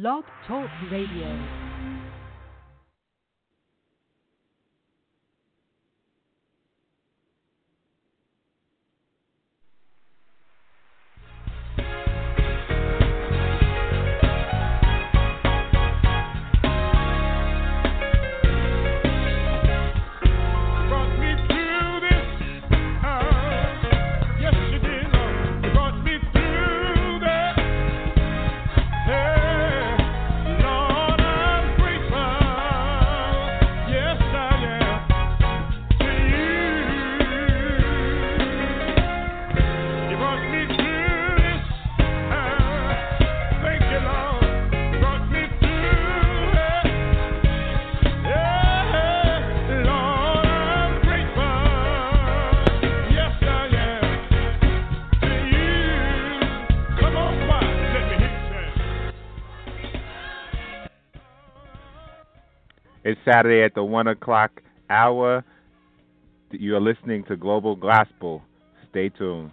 Blog Talk Radio. Saturday at the 1 o'clock hour. You're listening to Global Gospel. Stay tuned.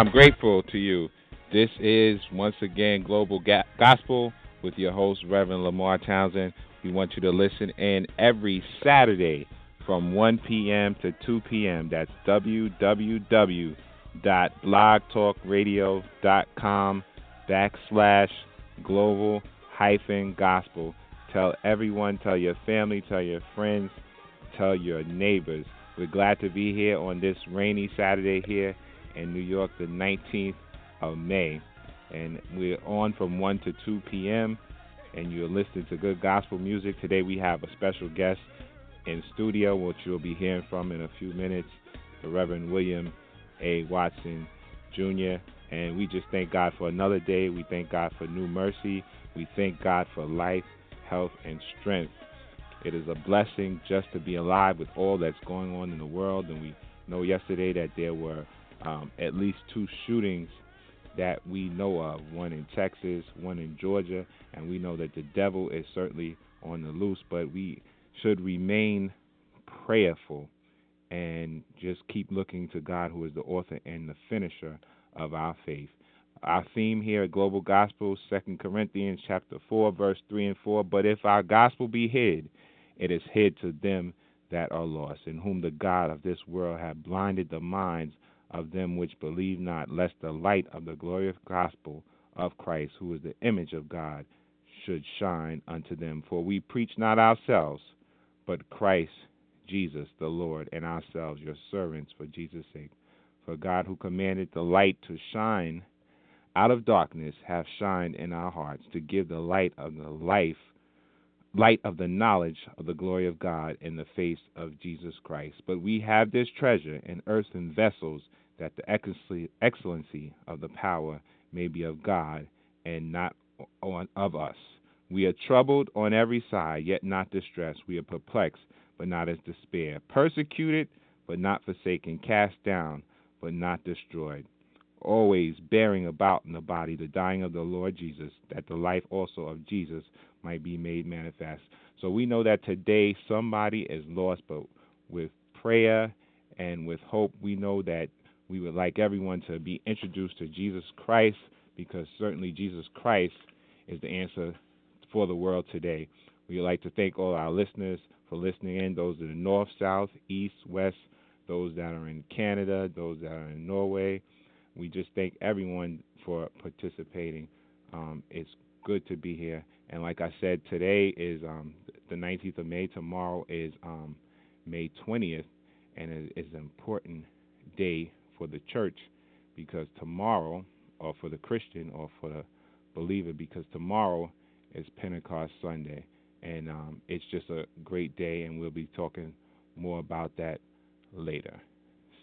I'm grateful to you. This is once again Global Gospel with your host, Reverend Lamar Townsend. We want you to listen in every Saturday from 1 p.m. to 2 p.m. That's www.blogtalkradio.com backslash global hyphen gospel. Tell everyone, tell your family, tell your friends, tell your neighbors. We're glad to be here on this rainy Saturday here in New York the 19th of May. And we're on from 1 to 2 p.m. And you're listening to good gospel music. Today we have a special guest, in studio, which you'll be hearing from in a few minutes, the Reverend William A. Watson Jr. And we just thank God for another day. We thank God for new mercy. We thank God for life, health, and strength. It is a blessing just to be alive with all that's going on in the world. And we know yesterday that there were um, at least two shootings that we know of one in Texas, one in Georgia. And we know that the devil is certainly on the loose, but we should remain prayerful and just keep looking to God, who is the author and the finisher of our faith. Our theme here at Global Gospel, 2 Corinthians chapter 4, verse 3 and 4. But if our gospel be hid, it is hid to them that are lost, in whom the God of this world hath blinded the minds of them which believe not, lest the light of the glorious gospel of Christ, who is the image of God, should shine unto them. For we preach not ourselves, but Christ Jesus the Lord, and ourselves your servants for Jesus' sake. For God, who commanded the light to shine out of darkness, hath shined in our hearts to give the light of the life, light of the knowledge of the glory of God in the face of Jesus Christ. But we have this treasure in earthen vessels, that the excellency of the power may be of God and not on, of us. We are troubled on every side, yet not distressed. We are perplexed, but not as despair. Persecuted, but not forsaken. Cast down, but not destroyed. Always bearing about in the body the dying of the Lord Jesus, that the life also of Jesus might be made manifest. So we know that today somebody is lost, but with prayer and with hope, we know that we would like everyone to be introduced to Jesus Christ because certainly Jesus Christ is the answer for the world today. We would like to thank all our listeners for listening in. Those in the north, south, east, west, those that are in Canada, those that are in Norway. We just thank everyone for participating. Um, it's good to be here. And like I said, today is um, the 19th of May. Tomorrow is um, May 20th, and it is an important day for the church because tomorrow, or for the Christian, or for the believer, because tomorrow is Pentecost Sunday and um, it's just a great day, and we'll be talking more about that later.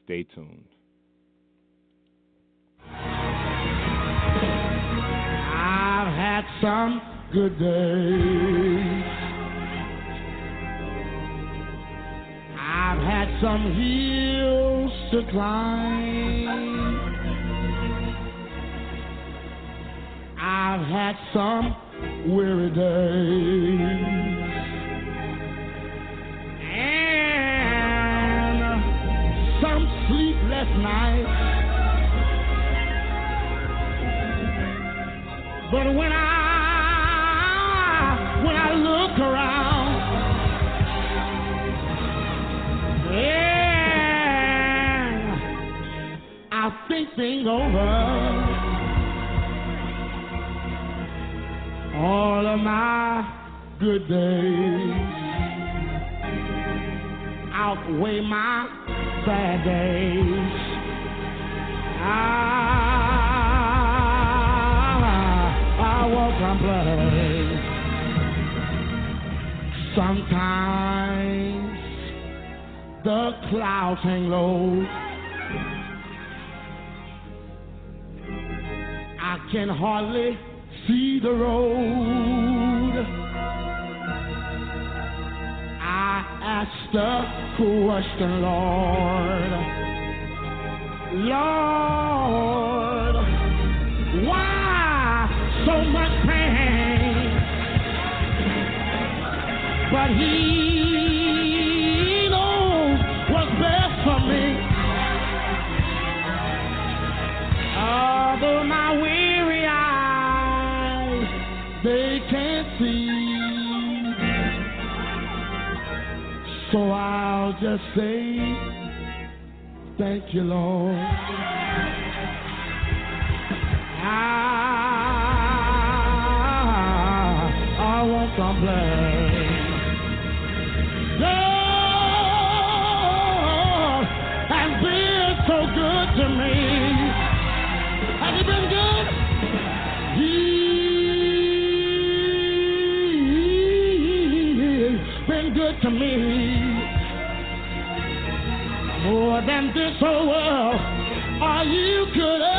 Stay tuned. I've had some good days. I've had some hills to climb. I've had some weary days. And some sleepless nights. But when I Things over. all of my good days outweigh my bad days. Ah, I, I won't complain. Sometimes the clouds hang low. Can hardly see the road. I asked the question, Lord, Lord, why so much pain? But He just say, thank you, Lord. I, I won't complain. Lord has been so good to me. Has he been good? He's been good to me more than this whole world. are you good could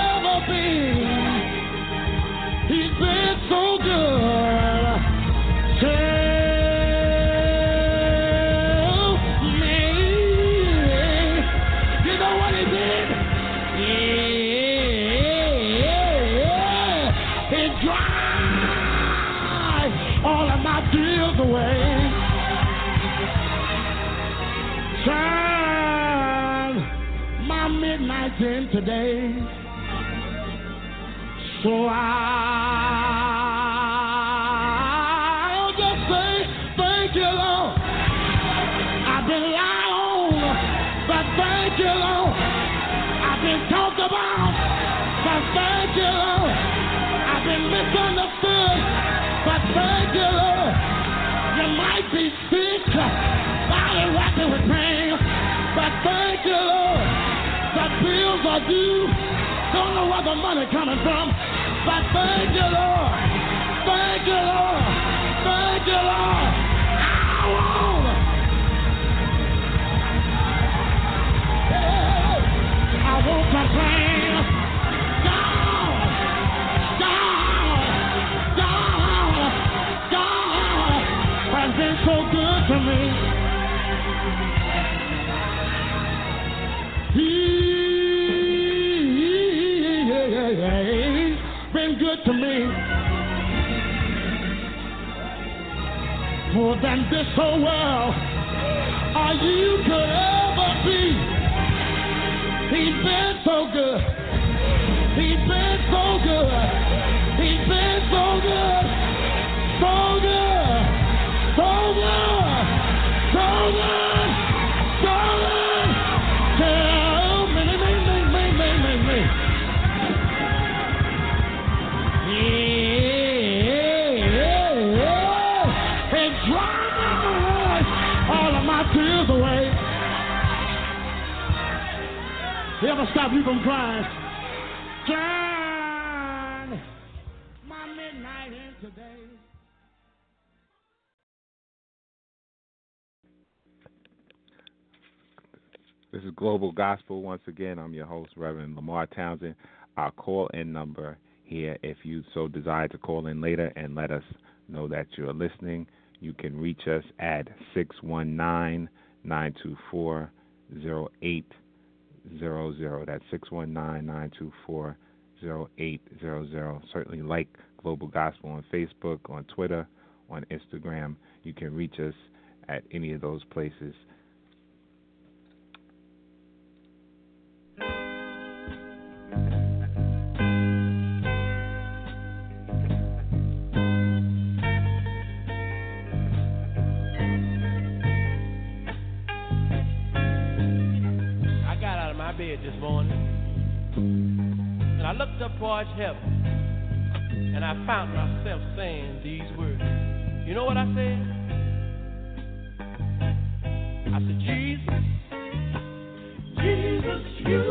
are due. Don't know where the money coming from, but thank you, Lord. Thank you, Lord. Thank you, Lord. I won't. I won't complain. God, God, God, God has been so good been good to me. More than this whole world or you could ever be. He's been so good. Stop you from crying? Turn my midnight into day. This is Global Gospel. Once again, I'm your host, Reverend Lamar Townsend. Our call in number here, if you so desire to call in later and let us know that you're listening, you can reach us at 619 924 0800. That's 619 924 0800. Certainly like Global Gospel on Facebook, on Twitter, on Instagram. You can reach us at any of those places. Towards heaven and I found myself saying these words. You know what I said? I said, Jesus, Jesus, you've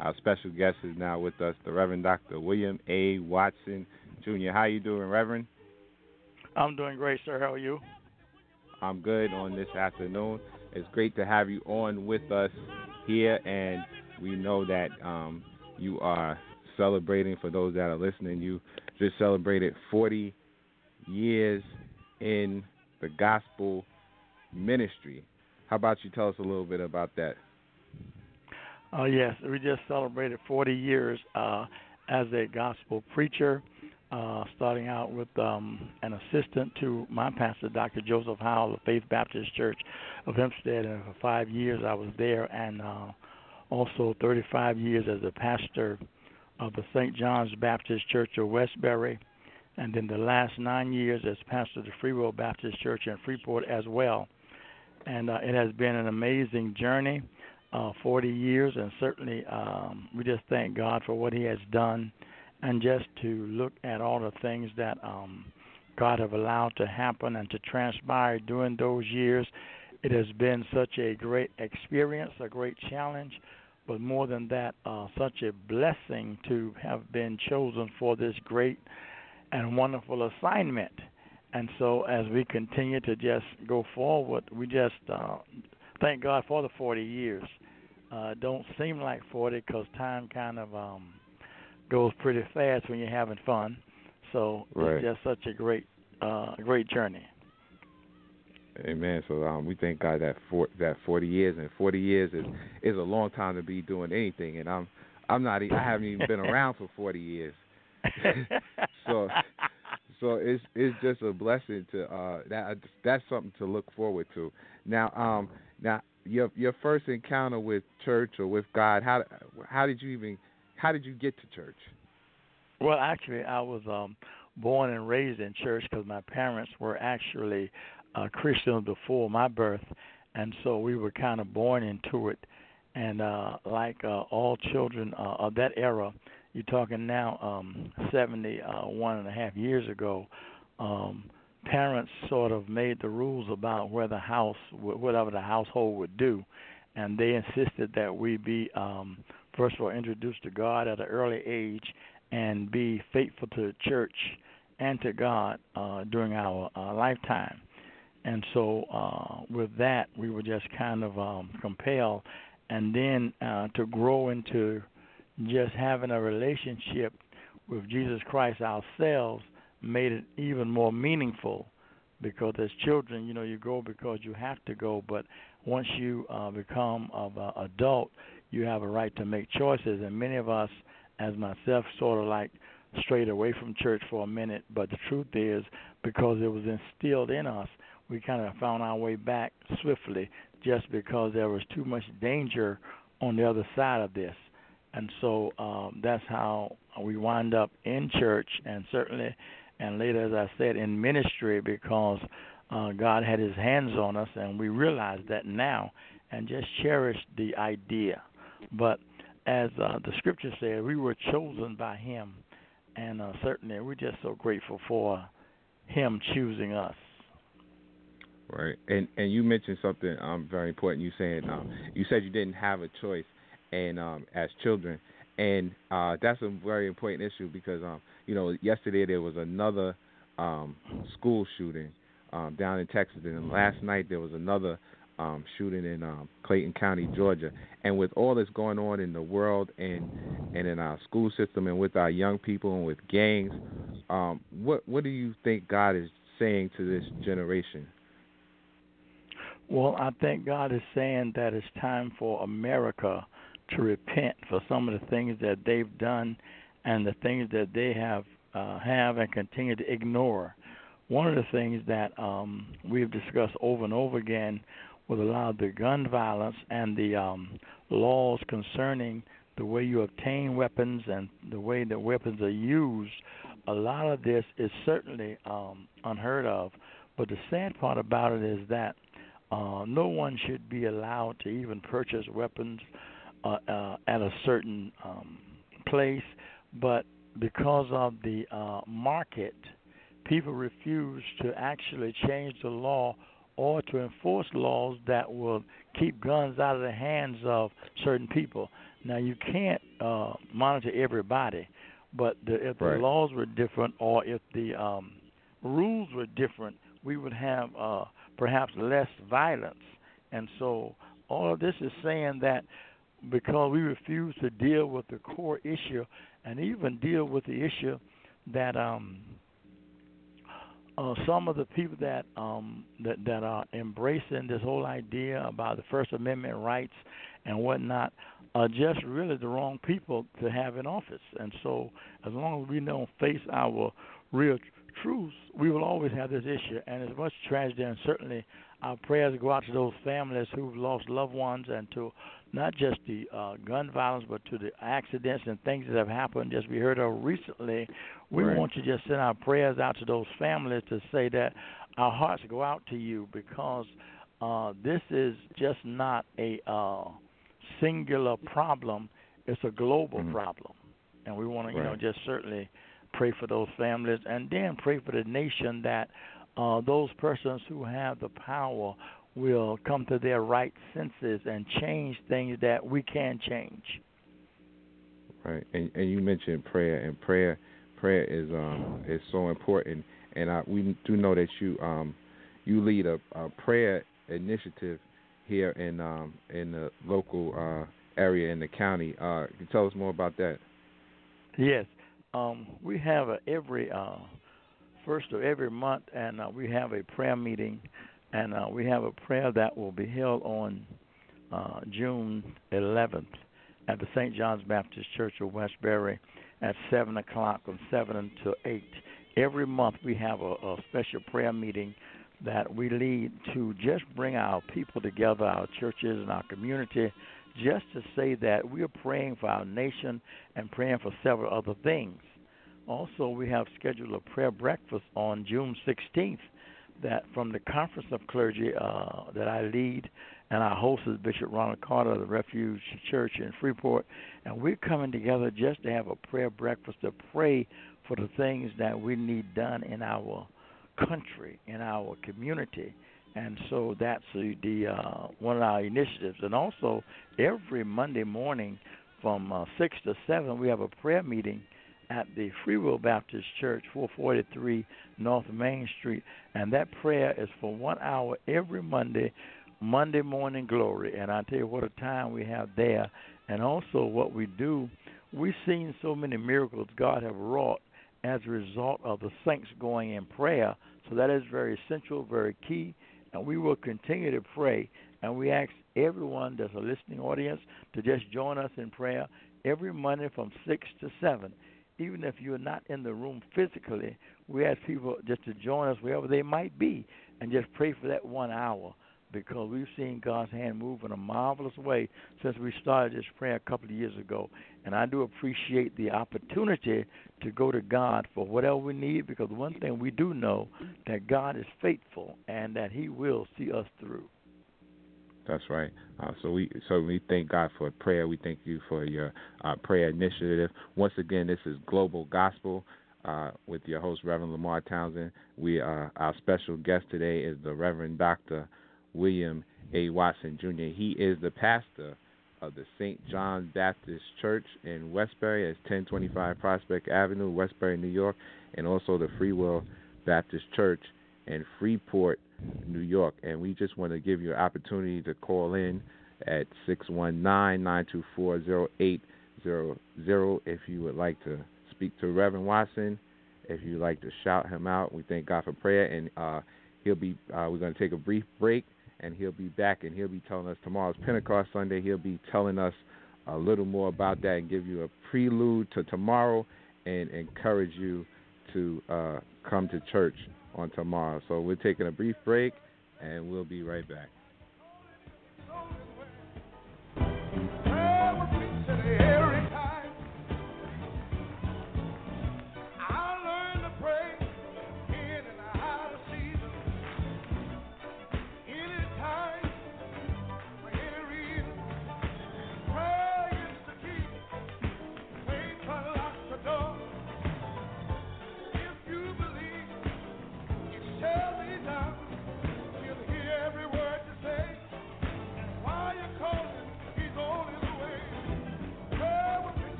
Our special guest is now with us, the Reverend Dr. William A. Watson Jr. How you doing, Reverend? I'm doing great, sir. How are you? I'm good on this afternoon. It's great to have you on with us here, and we know that um, you are celebrating. For those that are listening, you just celebrated 40 years in the gospel ministry. How about you tell us a little bit about that? Oh, yes. We just celebrated 40 years uh, as a gospel preacher, uh, starting out with um, an assistant to my pastor, Dr. Joseph Howell of Faith Baptist Church of Hempstead. And for five years I was there, and uh, also 35 years as a pastor of the St. John's Baptist Church of Westbury and then the last nine years as pastor of the Free Will Baptist Church in Freeport as well. And uh, it has been an amazing journey, uh, 40 years, and certainly um, we just thank God for what He has done, and just to look at all the things that um, God have allowed to happen and to transpire during those years. It has been such a great experience, a great challenge, but more than that, uh, such a blessing to have been chosen for this great and wonderful assignment. And so, as we continue to just go forward, we just uh, thank God for the 40 years. Uh, don't seem like 40 because time kind of um, goes pretty fast when you're having fun. So right. it's just such a great, uh, great journey. Amen. So um, we thank God that for that 40 years and 40 years is is a long time to be doing anything. And I'm I'm not I haven't even been around for 40 years. so so it's it's just a blessing to uh that that's something to look forward to. Now um now your your first encounter with church or with God how how did you even how did you get to church? Well, actually, I was um born and raised in church because my parents were actually uh, Christians before my birth, and so we were kind of born into it. And uh, like uh, all children uh, of that era, you're talking now um, 71 and a half years ago. Um, parents sort of made the rules about where the house, whatever the household would do, and they insisted that we be um, first of all introduced to God at an early age and be faithful to the church and to God uh, during our uh, lifetime. And so, uh, with that, we were just kind of um, compelled, and then uh, to grow into just having a relationship with Jesus Christ ourselves made it even more meaningful because as children, you know, you go because you have to go, but once you uh, become of uh, adult, you have a right to make choices. And many of us, as myself, sort of like strayed away from church for a minute. But the truth is, because it was instilled in us, we kind of found our way back swiftly, just because there was too much danger on the other side of this and so um, that's how we wind up in church, and certainly, and later, as I said, in ministry, because uh, God had His hands on us, and we realize that now, and just cherish the idea. But as uh, the Scripture says, we were chosen by Him, and uh, certainly, we're just so grateful for Him choosing us. Right, and and you mentioned something um, very important. You saying um, you said you didn't have a choice and um, as children, and uh, that's a very important issue because um, you know yesterday there was another um, school shooting um, down in Texas, and last night there was another um, shooting in um, Clayton County, Georgia. And with all that's going on in the world and and in our school system and with our young people and with gangs, um, what what do you think God is saying to this generation? Well, I think God is saying that it's time for America to repent for some of the things that they've done and the things that they have uh, have and continue to ignore. One of the things that um, we've discussed over and over again was a lot of the gun violence and the um, laws concerning the way you obtain weapons and the way that weapons are used. A lot of this is certainly um, unheard of. But the sad part about it is that uh, no one should be allowed to even purchase weapons uh, uh, at a certain um, place, but because of the uh, market, people refuse to actually change the law or to enforce laws that will keep guns out of the hands of certain people. Now you can't uh, monitor everybody, but the, if Right. the laws were different or if the um, rules were different, we would have uh, perhaps less violence. And so all of this is saying that because we refuse to deal with the core issue and even deal with the issue that um, uh, some of the people that um, that that are embracing this whole idea about the First Amendment rights and whatnot are just really the wrong people to have in office. And so, as long as we don't face our real tr- truths, we will always have this issue. And as much tragedy, and certainly our prayers go out to those families who've lost loved ones, and to not just the uh, gun violence, but to the accidents and things that have happened, as we heard of recently. We Right. want to just send our prayers out to those families to say that our hearts go out to you because uh, this is just not a uh, singular problem; it's a global Mhm. problem, and we want to, you know, just certainly pray for those families, and then pray for the nation that uh, those persons who have the power will come to their right senses and change things that we can change. Right, and and you mentioned prayer, and prayer, prayer is um is so important, and I, we do know that you um you lead a, a prayer initiative here in um in the local uh area in the county. Uh, can you tell us more about that? Yes, um, we have a, every uh, first of every month, and uh, we have a prayer meeting, and uh, we have a prayer that will be held on uh, June 11th at the St. John's Baptist Church of Westbury at seven o'clock from seven until eight. Every month we have a, a special prayer meeting that we lead to just bring our people together, our churches and our community, just to say that we are praying for our nation and praying for several other things. Also, we have scheduled a prayer breakfast on June 16th that from the Conference of Clergy uh, that I lead, and our host is Bishop Ronald Carter of the Refuge Church in Freeport, and we're coming together just to have a prayer breakfast to pray for the things that we need done in our country, in our community. And so that's the, the uh, one of our initiatives. And also, every Monday morning from uh, 6 to 7, we have a prayer meeting at the Free Will Baptist Church, 443 North Main Street. And that prayer is for one hour every Monday, Monday morning glory. And I tell you what a time we have there. And also, what we do, we've seen so many miracles God have wrought as a result of the saints going in prayer. So that is very essential, very key, and we will continue to pray. And we ask everyone that's a listening audience to just join us in prayer every Monday from 6 to 7. Even if you're not in the room physically, we ask people just to join us wherever they might be and just pray for that one hour because we've seen God's hand move in a marvelous way since we started this prayer a couple of years ago. And I do appreciate the opportunity to go to God for whatever we need because one thing we do know that God is faithful and that He will see us through. That's right. Uh, so we so we thank God for prayer. We thank you for your uh, prayer initiative. Once again, this is Global Gospel uh, with your host Reverend Lamar Townsend. We uh, our special guest today is the Reverend Doctor William A. Watson Jr. He is the pastor of the St. John Baptist Church in Westbury. at 1025 Prospect Avenue, Westbury, New York, and also the Free Will Baptist Church in Freeport, New York. And we just want to give you an opportunity to call in at 619-924-0800 if you would like to speak to Reverend Watson, if you'd like to shout him out. We thank God for prayer, and uh, he'll be. Uh, we're going to take a brief break, and he'll be back, and he'll be telling us tomorrow's Pentecost Sunday. He'll be telling us a little more about that and give you a prelude to tomorrow, and encourage you to uh, come to church on tomorrow. So we're taking a brief break, and we'll be right back.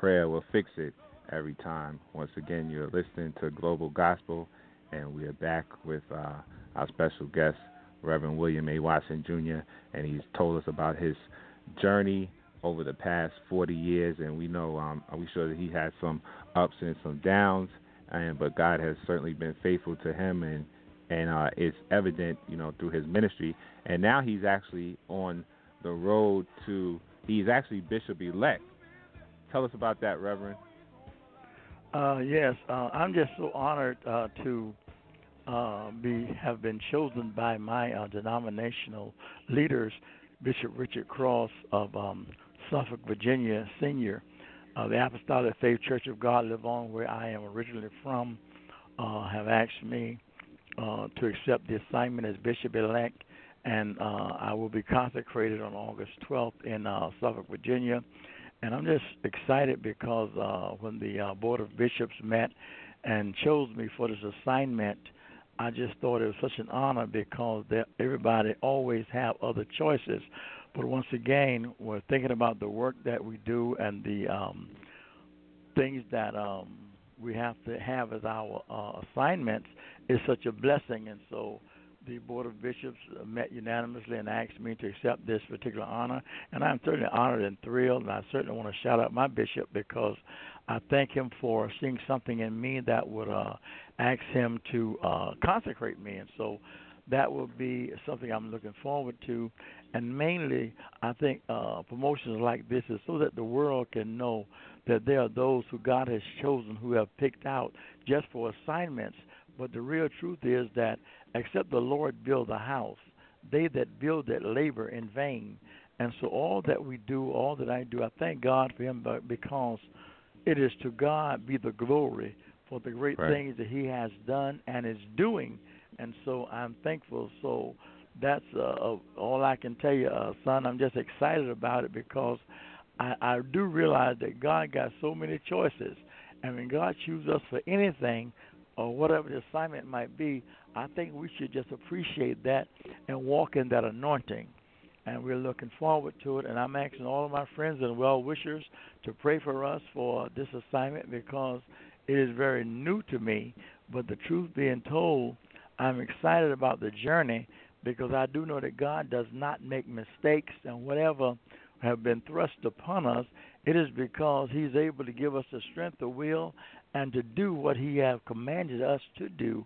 Prayer will fix it every time. Once again, you're listening to Global Gospel, and we are back with uh, our special guest, Reverend William A. Watson Jr., and he's told us about his journey over the past 40 years, and we know um, we sure that he had some ups and some downs, and but God has certainly been faithful to him, and and uh, it's evident, you know, through his ministry, and now he's actually on the road to he's actually bishop elect. Tell us about that, Reverend. Uh, yes, uh, I'm just so honored uh, to uh, be have been chosen by my uh, denominational leaders, Bishop Richard Cross of um, Suffolk, Virginia, Senior, uh, the Apostolic Faith Church of God Live On, where I am originally from, have asked me to accept the assignment as Bishop elect, and I will be consecrated on August 12th in Suffolk, Virginia and I'm just excited because uh, when the uh, board of bishops met and chose me for this assignment, I just thought it was such an honor because everybody always have other choices. But once again, we're thinking about the work that we do and the um, things that um, we have to have as our uh, assignments is such a blessing, and so the Board of Bishops met unanimously and asked me to accept this particular honor. And I'm certainly honored and thrilled, and I certainly want to shout out my bishop because I thank him for seeing something in me that would uh, ask him to uh, consecrate me. And so that will be something I'm looking forward to. And mainly, I think uh, promotions like this is so that the world can know that there are those who God has chosen who have picked out just for assignments. But the real truth is that except the Lord build a house, they that build it labor in vain. And so all that we do, all that I do, I thank God for him because it is to God be the glory for the great right. things that he has done and is doing. And so I'm thankful. So that's uh, all I can tell you, uh, son. I'm just excited about it because I, I do realize that God got so many choices. And when God chooses us for anything, or whatever the assignment might be, I think we should just appreciate that and walk in that anointing. And we're looking forward to it. And I'm asking all of my friends and well wishers to pray for us for this assignment because it is very new to me. But the truth being told, I'm excited about the journey because I do know that God does not make mistakes and whatever have been thrust upon us, it is because He's able to give us the strength of will and to do what He has commanded us to do.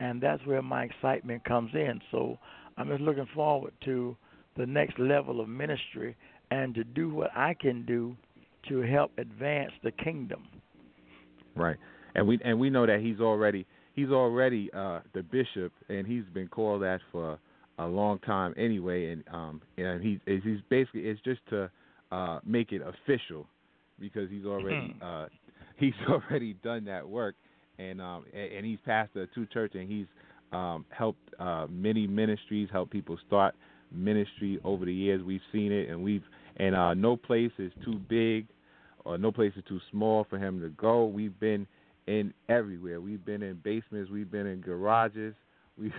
And that's where my excitement comes in. So I'm just looking forward to the next level of ministry and to do what I can do to help advance the kingdom. Right. And we and we know that he's already he's already uh the bishop and he's been called that for a long time anyway and um and he's he's basically it's just to uh make it official because he's already Hmm. uh he's already done that work and um and, he's pastor two church and he's um helped uh many ministries help people start ministry over the years. We've seen it and we've and uh no place is too big or no place is too small for him to go. We've been in everywhere. We've been in basements. We've been in garages. We've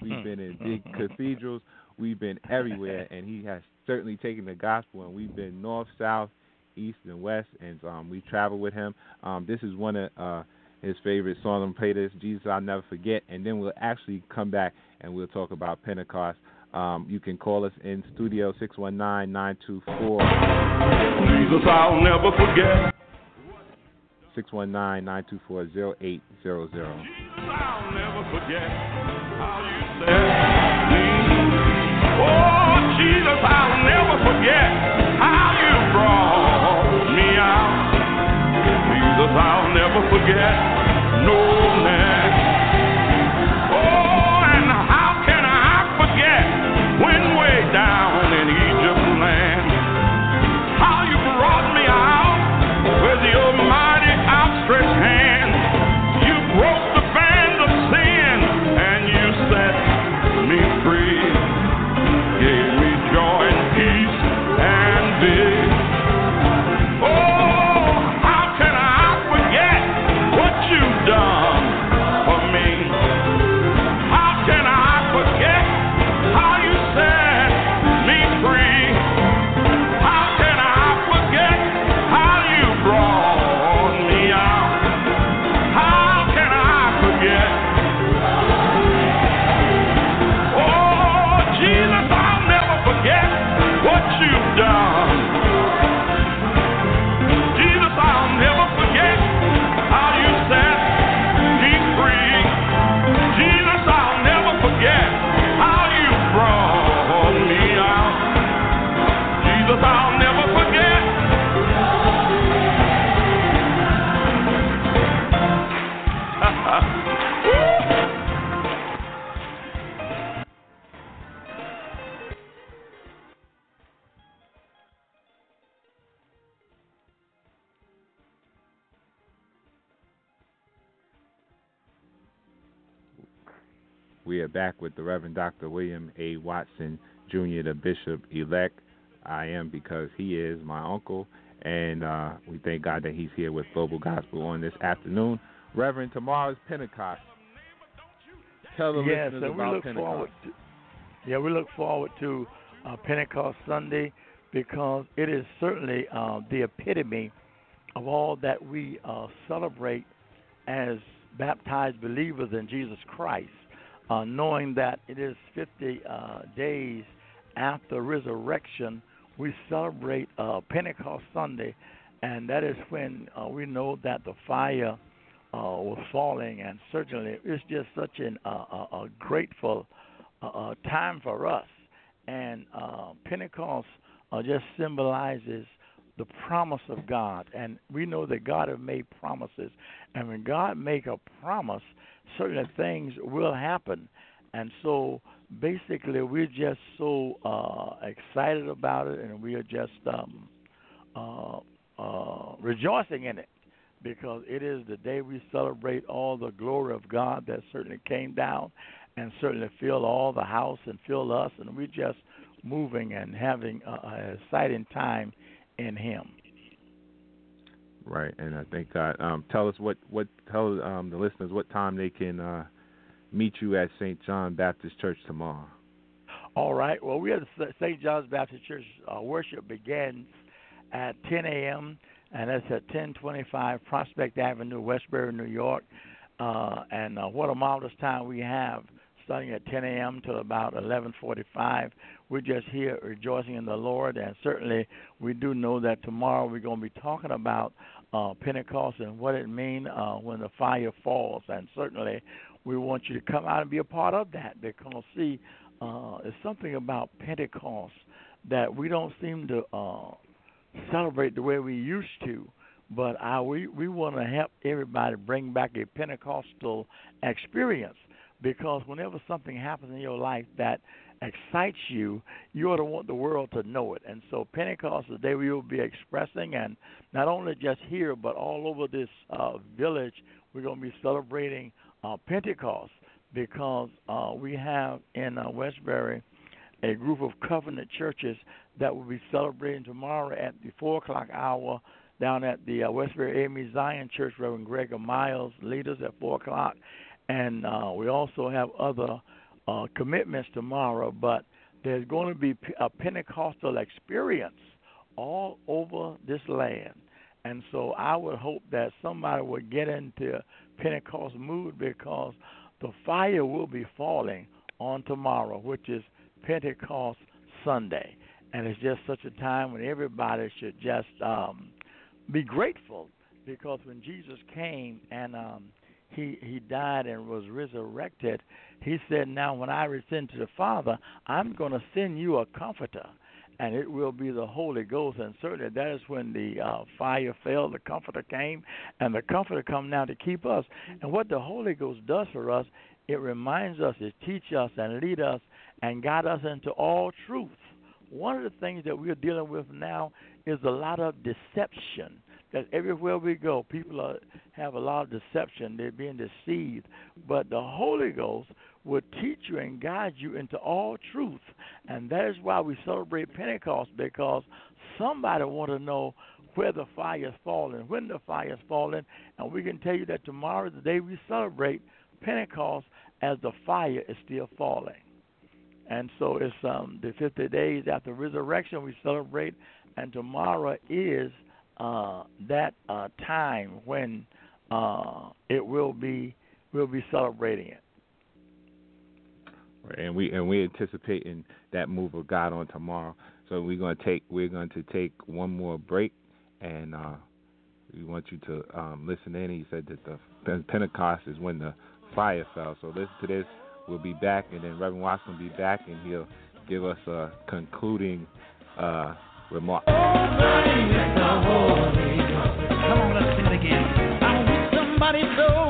we've been in big cathedrals. We've been everywhere and he has certainly taken the gospel and we've been north south east and west and um we travel with him. Um this is one of uh his favorite song and play this jesus i'll never forget and then we'll actually come back and we'll talk about pentecost. Um you can call us in studio six one nine nine two four. Jesus, I'll never forget. six one nine nine two four zero eight zero zero. Jesus, I'll never forget how you me. Oh, Jesus, I'll never forget never forget. No with the Reverend Dr. William A. Watson Jr., the Bishop elect. I am because he is my uncle, and uh, we thank God that he's here with Global Gospel on this afternoon. Reverend, tomorrow's Pentecost. Tell the yes, listeners about look Pentecost. forward. To, yeah, we look forward to uh, Pentecost Sunday because it is certainly uh, the epitome of all that we uh, celebrate as baptized believers in Jesus Christ, uh, knowing that it is 50 uh, days after resurrection, we celebrate uh, Pentecost Sunday, and that is when uh, we know that the fire uh, was falling, and certainly it's just such an, uh, a, a grateful uh, uh, time for us. And uh, Pentecost uh, just symbolizes the promise of God, and we know that God has made promises, and when God make a promise, certain things will happen, and so basically we're just so uh, excited about it, and we are just um, uh, uh, rejoicing in it. Because it is the day we celebrate all the glory of God that certainly came down and certainly filled all the house and filled us, and we're just moving and having an exciting time in Him. Right, and I thank God. Um, tell us what what tell um, the listeners what time they can uh, meet you at St. John Baptist Church tomorrow. All right. Well, we have St. John's Baptist Church uh, worship begins at 10 a.m. and that's at 1025 Prospect Avenue, Westbury, New York. Uh, and uh, what a marvelous time we have, starting at 10 a.m. till about 11:45. We're just here rejoicing in the Lord, and certainly we do know that tomorrow we're going to be talking about uh, Pentecost and what it means uh, when the fire falls. And certainly we want you to come out and be a part of that because see, uh, it's something about Pentecost that we don't seem to uh, celebrate the way we used to. But I, we we want to help everybody bring back a Pentecostal experience because whenever something happens in your life that excites you, you ought to want the world to know it. And so Pentecost is the day we will be expressing, and not only just here, but all over this uh, village, we're going to be celebrating uh, Pentecost because uh, we have in uh, Westbury a group of covenant churches that will be celebrating tomorrow at the four o'clock hour down at the uh, Westbury AME Zion Church. Reverend Gregor Miles leaders at four o'clock, and uh, we also have other uh, commitments tomorrow. But there's going to be a Pentecostal experience all over this land. And so I would hope that somebody would get into Pentecost mood because the fire will be falling on tomorrow, which is Pentecost Sunday. And it's just such a time when everybody should just um, be grateful because when Jesus came and um, he he died and was resurrected, he said, "Now when I return to the Father, I'm going to send you a comforter." and it will be the Holy Ghost. And certainly that is when the uh, fire fell, the Comforter came, and the Comforter come now to keep us. And what the Holy Ghost does for us, it reminds us, it teaches us, and lead us, and guide us into all truth. One of the things that we are dealing with now is a lot of deception. That everywhere we go, people are, have a lot of deception. They're being deceived. But the Holy Ghost will teach you and guide you into all truth. And that is why we celebrate Pentecost because somebody want to know where the fire is falling, when the fire is falling, and we can tell you that tomorrow is the day we celebrate Pentecost as the fire is still falling. And so it's um, the 50 days after resurrection we celebrate, and tomorrow is uh, that uh, time when uh, it will be we'll be celebrating it. And we and we're anticipating that move of God on tomorrow. So we're going to take we're going to take one more break, and uh, we want you to um, listen in. He said that the Pentecost is when the fire fell. So listen to this. We'll be back, and then Reverend Watson will be back, and he'll give us a concluding uh, remark. Come on, let's sing it again. I somebody.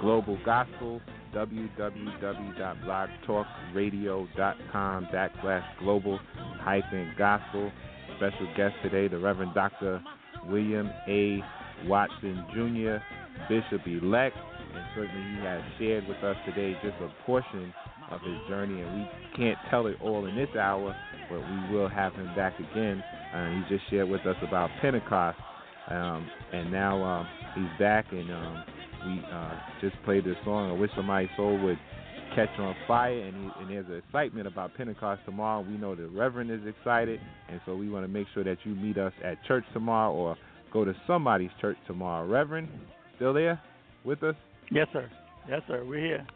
Global Gospel, www.blogtalkradio.com backslash global hyphen gospel. Special guest today, the Reverend Dr. William A. Watson Jr., Bishop elect, and certainly he has shared with us today just a portion of his journey, and we can't tell it all in this hour, but we will have him back again. Uh, he just shared with us about Pentecost, um, and now um, he's back, and um, we uh, just played this song. I wish somebody's soul would catch on fire, and, he, and there's an excitement about Pentecost tomorrow. We know the Reverend is excited, and so we want to make sure that you meet us at church tomorrow or go to somebody's church tomorrow. Reverend, still there with us? Yes, sir. Yes, sir. We're here.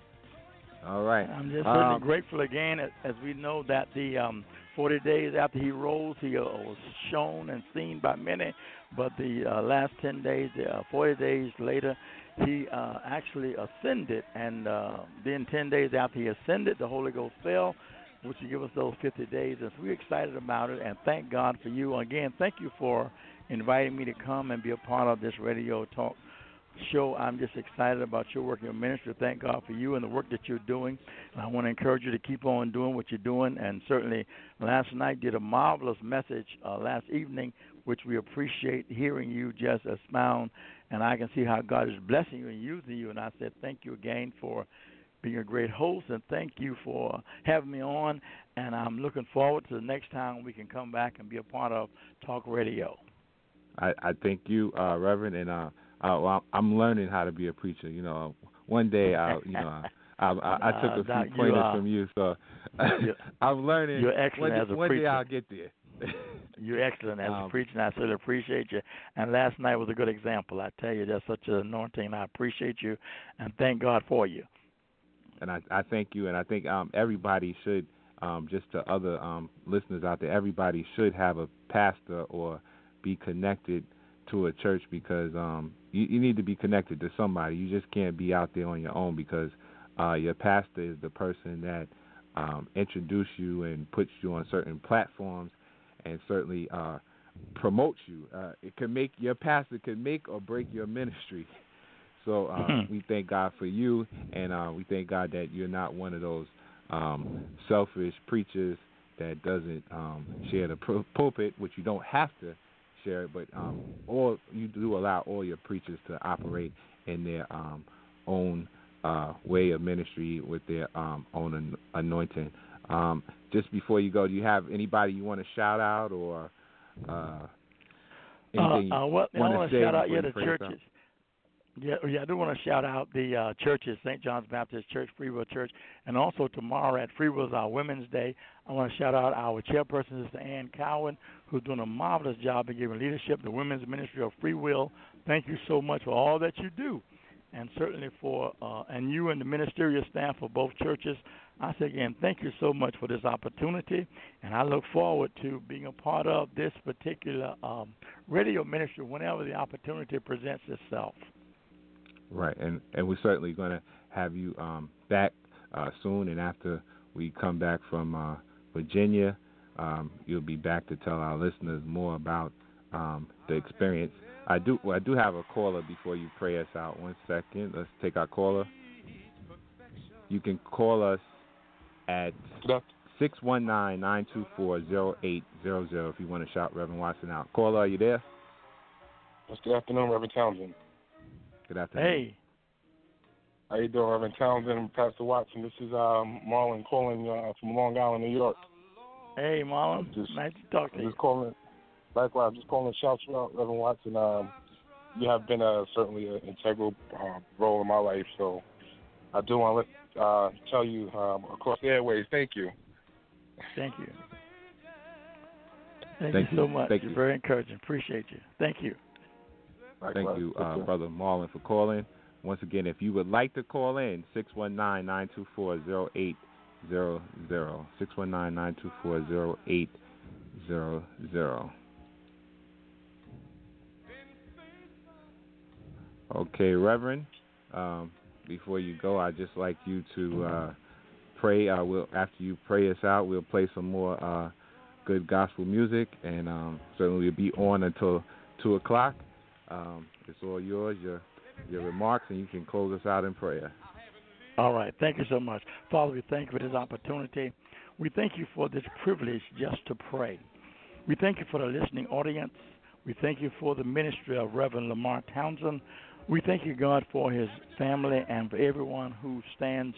All right. I'm just really Um, grateful again, as, as we know that the um, 40 days after he rose, he uh, was shown and seen by many. But the uh, last 10 days, uh, 40 days later, he uh, actually ascended. And uh, then 10 days after he ascended, the Holy Ghost fell, which will give us those 50 days. And so we're excited about it. And thank God for you. Again, thank you for inviting me to come and be a part of this radio talk show. I'm just excited about your work your ministry. Thank God for you and the work that you're doing. I want to encourage you to keep on doing what you're doing. And certainly, last night did a marvelous message uh, last evening, which we appreciate hearing you just expound. And I can see how God is blessing you and using you. And I said, thank you again for being a great host, and thank you for having me on. And I'm looking forward to the next time we can come back and be a part of Talk Radio. I, I thank you, uh, Reverend, and uh, uh, well, I'm learning how to be a preacher. You know, one day I, you know, I, I, I took a Uh, few Doc, you pointers from you, so I'm learning. you're excellent one, as a one day. I'll get there. You're excellent as a Um, preacher, and I certainly appreciate you. And last night was a good example. I tell you, there's such an anointing. I appreciate you, and thank God for you. and I, I thank you, and I think um, everybody should, um, just to other um, listeners out there, everybody should have a pastor or be connected to a church because um, you, you need to be connected to somebody. You just can't be out there on your own because uh, your pastor is the person that um, introduced you and puts you on certain platforms, and certainly uh, promotes you. Uh, it can make your pastor can make or break your ministry. So uh, Mhm. we thank God for you, and uh, we thank God that you're not one of those um, selfish preachers that doesn't um, share the pul- pulpit, which you don't have to share it, but um, all you do allow all your preachers to operate in their um, own uh, way of ministry with their um, own an- anointing. Um, just before you go, do you have anybody you want to shout out or uh, anything uh, uh, what, you want I want to shout out yeah the pray us out? churches. Yeah, yeah, I do want to shout out the uh, churches, St. John's Baptist Church, Freewill Church, and also tomorrow at Freewill is our Women's Day. I want to shout out our chairperson, Sister Ann Cowan, who's doing a marvelous job in giving leadership to the Women's Ministry of Free Will. Thank you so much for all that you do, and certainly for uh, and you and the ministerial staff of both churches. I say again, thank you so much for this opportunity, and I look forward to being a part of this particular um, radio ministry whenever the opportunity presents itself. Right, and and we're certainly going to have you um, back uh, soon. And after we come back from uh, Virginia, um, you'll be back to tell our listeners more about um, the experience. I do well, I do have a caller before you pray us out. One second, let's take our caller. You can call us at six one nine nine two four zero eight zero zero if you want to shout Reverend Watson out. Caller, are you there? Yes, good afternoon, Reverend Townsend. Good afternoon. Hey, How you doing, Reverend Townsend and Pastor Watson? This is um, Marlon calling uh, from Long Island, New York. hey, Marlon, Just- nice to talk to I'm you. just calling. Likewise, just calling to shout you out, Reverend Watson. Um, you have been a, certainly an integral uh, role in my life, so I do want to uh, tell you um, across the airways, thank you. Thank you. Thank, Thank you so much. Thank You're you. very encouraging. Appreciate you. Thank you. Thank you, uh. Brother Marlon, for calling. Once again, if you would like to call in, 619-924-0800. 619-924-0800. Okay, Reverend, um, before you go, I'd just like you to uh, pray. Uh, we'll, after you pray us out, we'll play some more uh, good gospel music, and um, certainly we'll be on until 2 o'clock. Um, it's all yours, your your remarks, and you can close us out in prayer. All right. Thank you so much. Father, we thank you for this opportunity. We thank you for this privilege just to pray. We thank you for the listening audience. We thank you for the ministry of Reverend Lamar Townsend. We thank you, God, for his family and for everyone who stands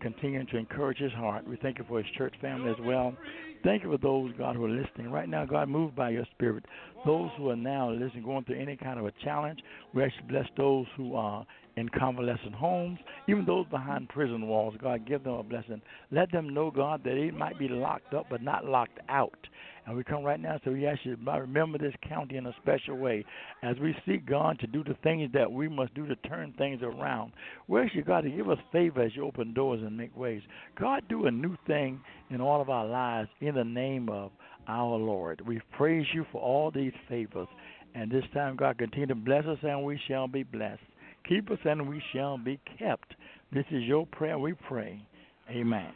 continuing to encourage his heart. We thank you for his church family as well. Thank you for those, God, who are listening right now. God, move by your spirit. Those who are now listening, going through any kind of a challenge, we actually bless those who are in convalescent homes, even those behind prison walls. God, give them a blessing. Let them know, God, that they might be locked up but not locked out. And we come right now, so we ask you to remember this county in a special way as we seek God to do the things that we must do to turn things around. We ask you, God, to give us favor as you open doors and make ways. God, do a new thing in all of our lives in the name of our Lord. We praise you for all these favors. And this time, God, continue to bless us, and we shall be blessed. Keep us, and we shall be kept. This is your prayer, we pray. Amen.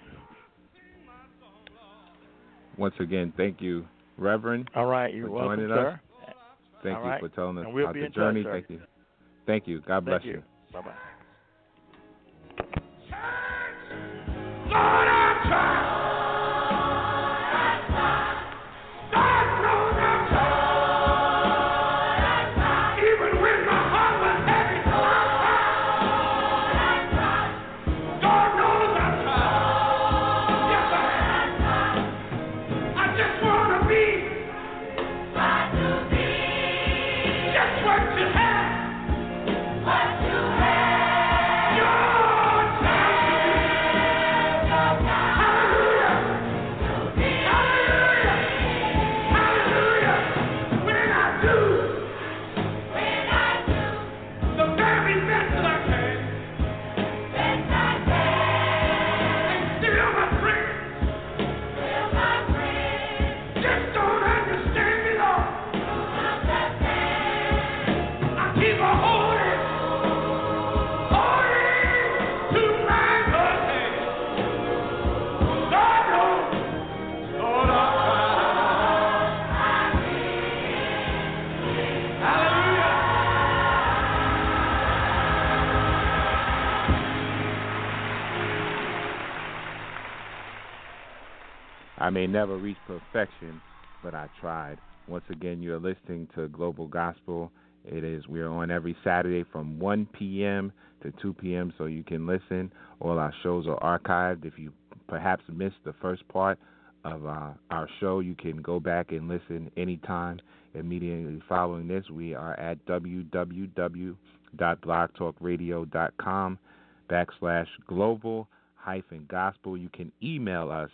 Once again, thank you, Reverend. All right, you're for welcome, joining sir. us. Thank All you right. for telling us And we'll about the in touch, journey. Thank you. Thank you. God bless Thank you. Bye bye. I may never reach perfection, but I tried. Once again, you're listening to Global Gospel. It is we are on every Saturday from 1 p.m. to 2 p.m. so you can listen. All our shows are archived. If you perhaps missed the first part of uh, our show, you can go back and listen anytime. Immediately following this, we are at www.blogtalkradio.com backslash global hyphen gospel. You can email us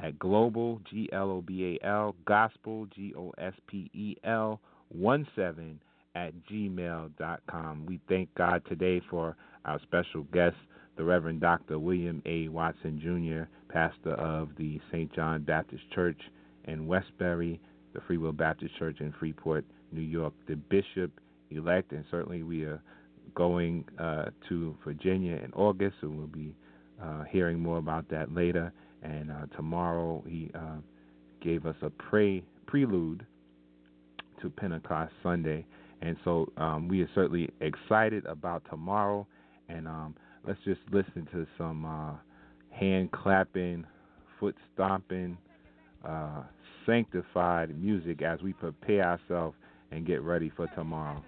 at global g l o b a l gospel g o s p e l one seven at gmail dot com. We thank God today for our special guest, the Reverend Dr. William A. Watson Jr., pastor of the St. John Baptist Church in Westbury, the Free Will Baptist Church in Freeport, New York, the bishop elect, and certainly we are going uh, to Virginia in August, and we'll be uh, hearing more about that later. And uh, tomorrow he uh, gave us a prelude to Pentecost Sunday, and so um, we are certainly excited about tomorrow. And um, let's just listen to some uh, hand clapping, foot stomping, uh, sanctified music as we prepare ourselves and get ready for tomorrow.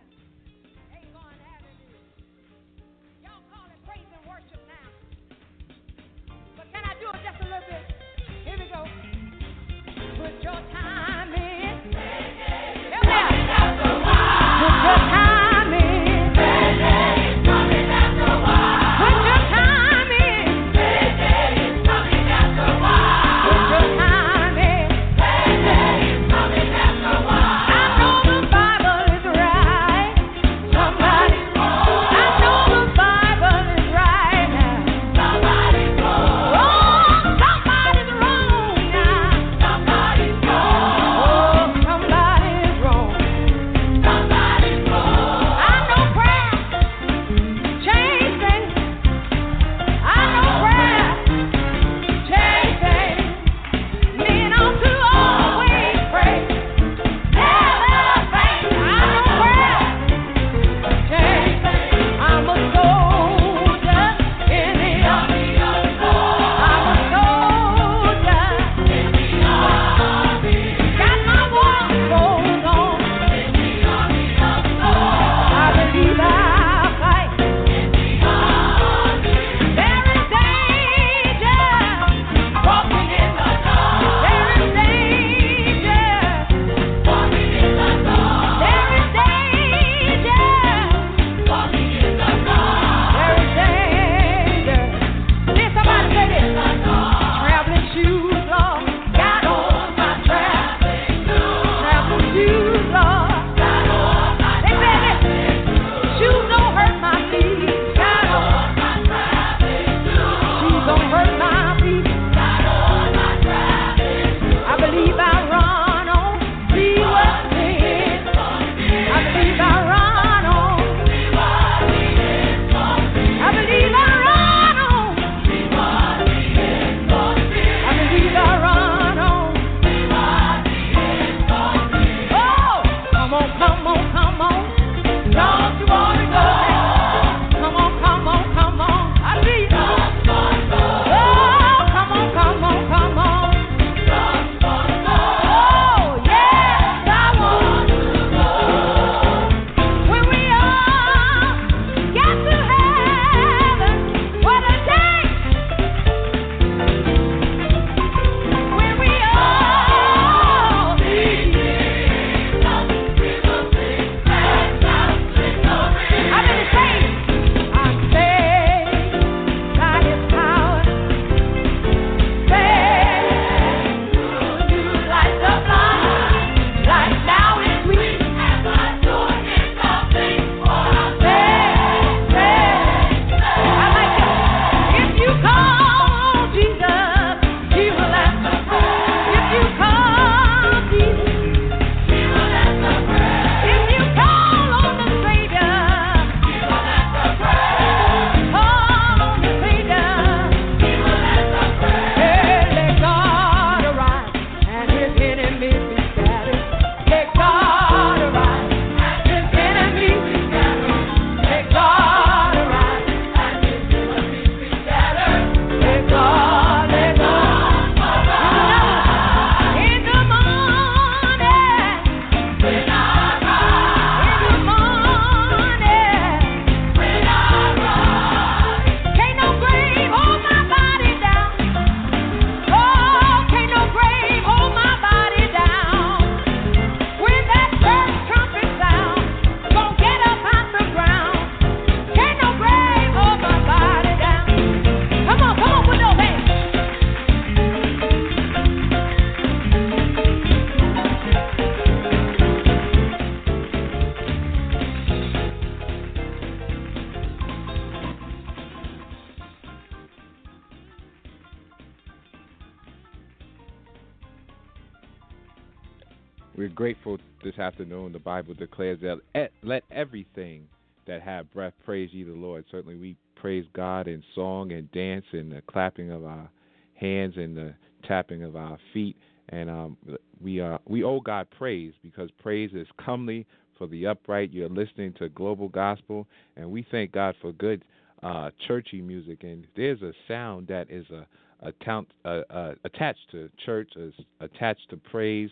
We're grateful this afternoon. The Bible declares that let everything that have breath praise ye the Lord. Certainly, we praise God in song and dance and the clapping of our hands and the tapping of our feet. And um, we are we owe God praise because praise is comely for the upright. You're listening to Global Gospel, and we thank God for good uh, churchy music. And there's a sound that is a, account, uh, uh, attached to church, is attached to praise,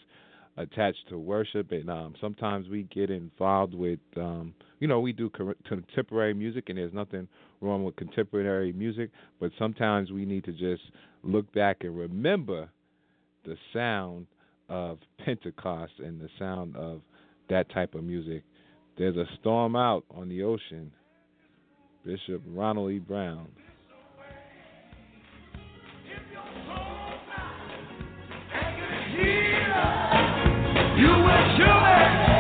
attached to worship, and um, sometimes we get involved with, um, you know, we do contemporary music, and there's nothing wrong with contemporary music, but sometimes we need to just look back and remember the sound of Pentecost and the sound of that type of music. There's a storm out on the ocean. Bishop Ronald E. Brown. You will surely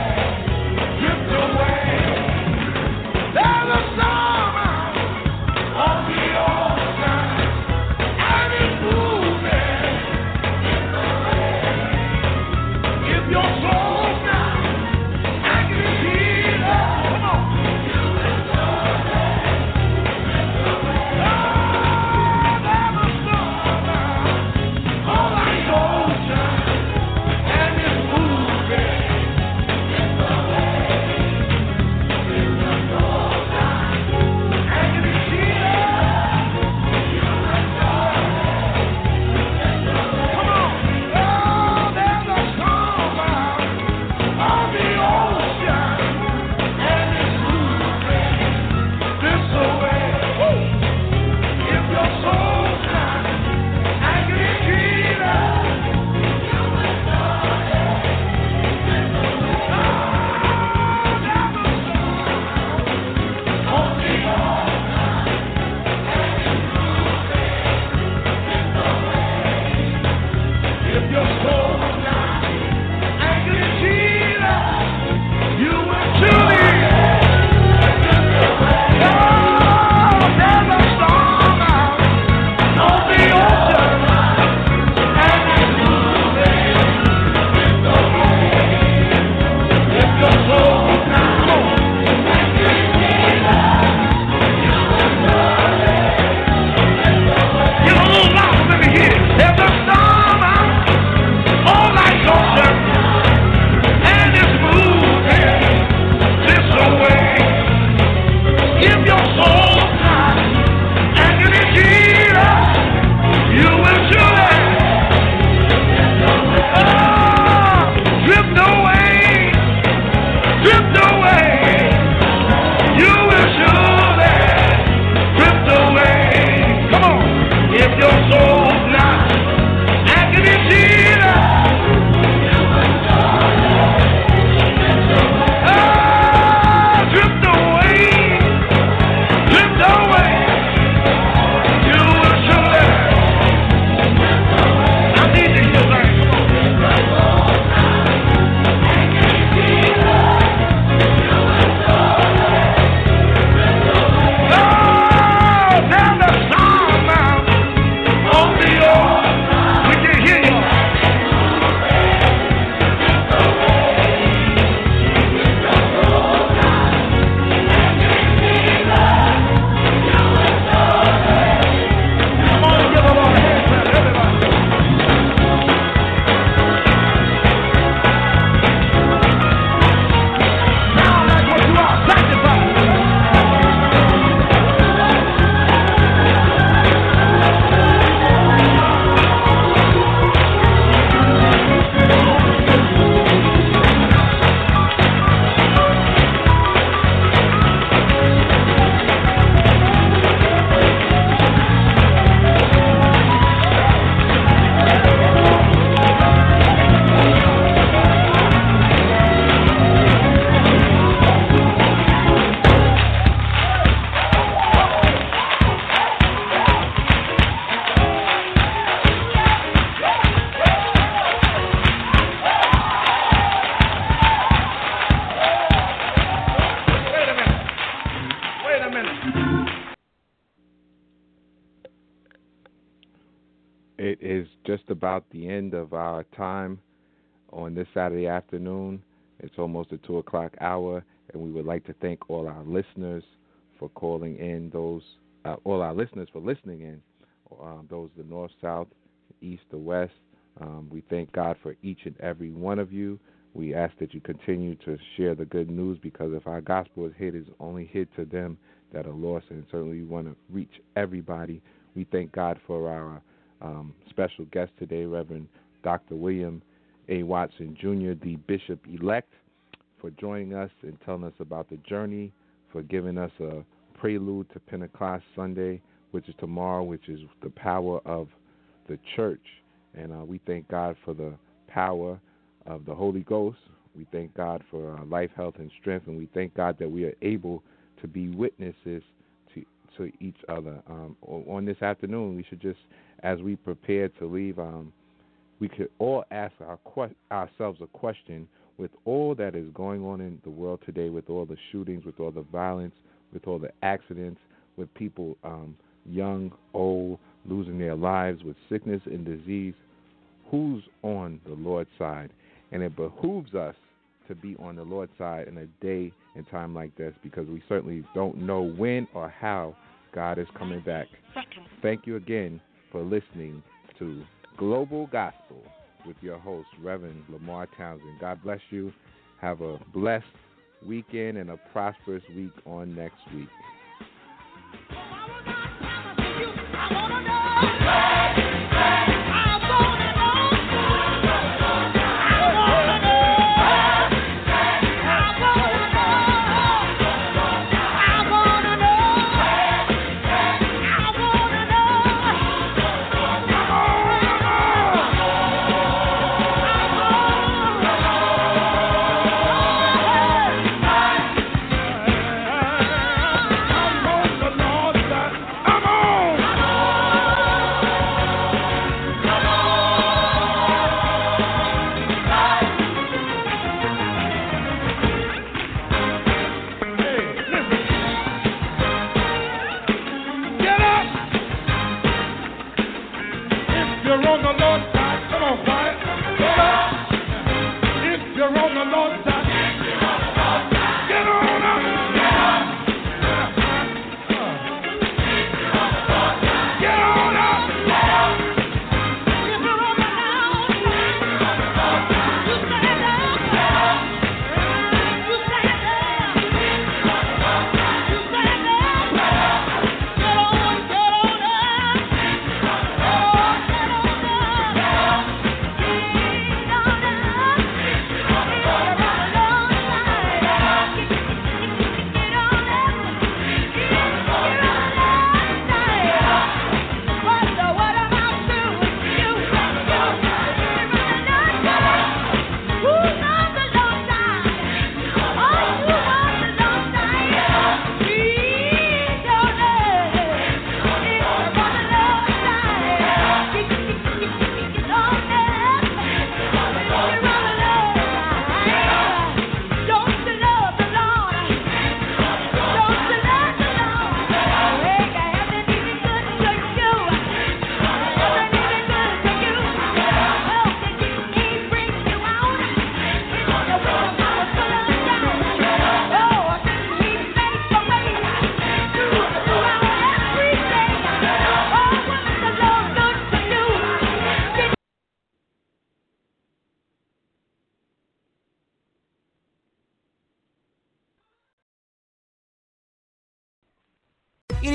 on this Saturday afternoon. It's almost the 2 o'clock hour, and we would like to thank all our listeners for calling in, those uh, all our listeners for listening in, um, those the north, south, east, or west. Um, we thank God for each and every one of you. We ask that you continue to share the good news because if our gospel is hid, it's only hid to them that are lost, and certainly we want to reach everybody. We thank God for our um, special guest today, Reverend Dr. William A. Watson Jr., the Bishop elect, for joining us and telling us about the journey, for giving us a prelude to Pentecost Sunday, which is tomorrow, which is the power of the church. And uh, we thank God for the power of the Holy Ghost. We thank God for uh, life, health, and strength. And we thank God that we are able to be witnesses to, to each other. Um, on this afternoon, we should just, as we prepare to leave, um, we could all ask our que- ourselves a question with all that is going on in the world today, with all the shootings, with all the violence, with all the accidents, with people um, young, old, losing their lives, with sickness and disease. Who's on the Lord's side? And it behooves us to be on the Lord's side in a day and time like this because we certainly don't know when or how God is coming back. Thank you again for listening to Global Gospel with your host, Reverend Lamar Townsend. God bless you. Have a blessed weekend and a prosperous week on next week.